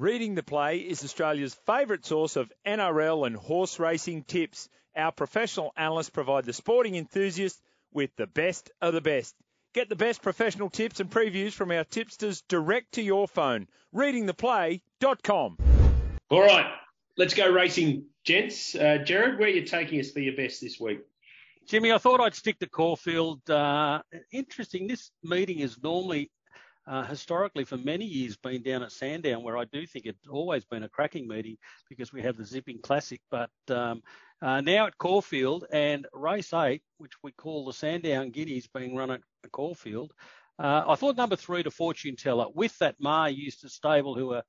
Reading the Play is Australia's favourite source of NRL and horse racing tips. Our professional analysts provide the sporting enthusiast with the best of the best. Get the best professional tips and previews from our tipsters direct to your phone. Readingtheplay.com. All right, let's go racing, gents. Uh, Jared, where are you taking us for your best this week? Jimmy, I thought I'd stick to Caulfield. Uh, interesting. This meeting is normally uh, historically for many years been down at Sandown, where I do think it's always been a cracking meeting because we have the Zipping Classic. But um, uh, now at Caulfield and race eight, which we call the Sandown Guineas, being run at Caulfield. Uh, I thought number three to Fortune Teller with that Maher Eustace stable, who are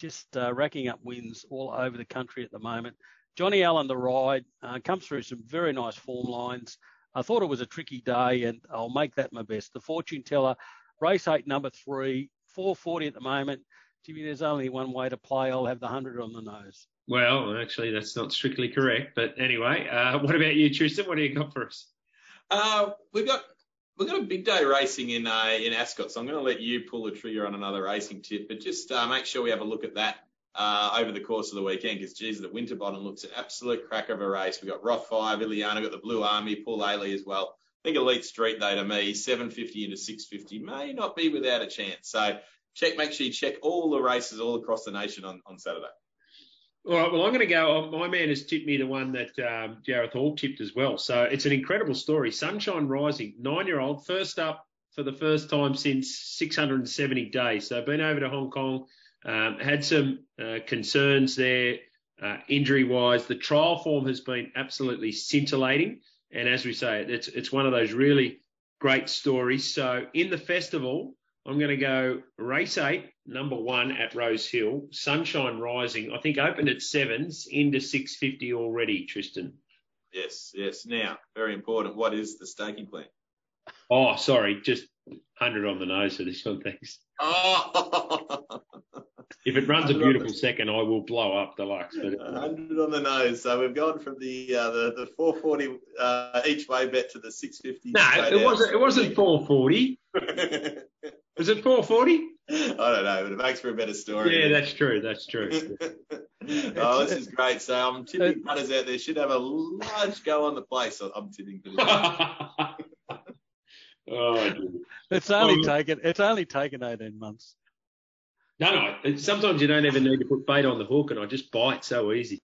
just uh, racking up wins all over the country at the moment. Johnny Allen, the ride, uh, comes through some very nice form lines. I thought it was a tricky day, and I'll make that my best. The Fortune Teller Race eight, number three, 440 at the moment. Jimmy, there's only one way to play. I'll have the 100 on the nose. Well, actually, that's not strictly correct. But anyway, uh, what about you, Tristan? What do you got for us? Uh, we've got we've got a big day racing in uh, in Ascot, so I'm going to let you pull the trigger on another racing tip. But just uh, make sure we have a look at that uh, over the course of the weekend, because geez, the Winterbottom looks an absolute crack of a race. We've got Rothfire, Iliana, got the Blue Army, Paul Ailey as well think Elite Street Day to me, 750 into 650 may not be without a chance. So check, make sure you check all the races all across the nation on, on Saturday. All right, well, I'm going to go. Uh, my man has tipped me the one that um, Gareth Hall tipped as well. So it's an incredible story. Sunshine Rising, nine year old, first up for the first time since 670 days. So been over to Hong Kong, um, had some uh, concerns there uh, injury wise. The trial form has been absolutely scintillating. And as we say, it's it's one of those really great stories. So in the festival, I'm going to go race eight, number one at Rose Hill, Sunshine Rising. I think opened at sevens, into 650 already, Tristan. Yes, yes. Now, very important. What is the staking plan? Oh, sorry, just 100 on the nose for this one, thanks. Oh. if it runs a beautiful second, I will blow up the Lux. But 100 on the nose. So we've gone from the uh, the, the 440 uh, each way bet to the 650. No, it wasn't. It wasn't 440. Was it 440? I don't know, but it makes for a better story. Yeah, that's true. That's true. oh, this is great. So I'm tipping punters out there should have a large go on the place. I'm tipping for this. oh, it's only taken. It's only taken 18 months. No, no. Sometimes you don't even need to put bait on the hook, and I just bite so easy.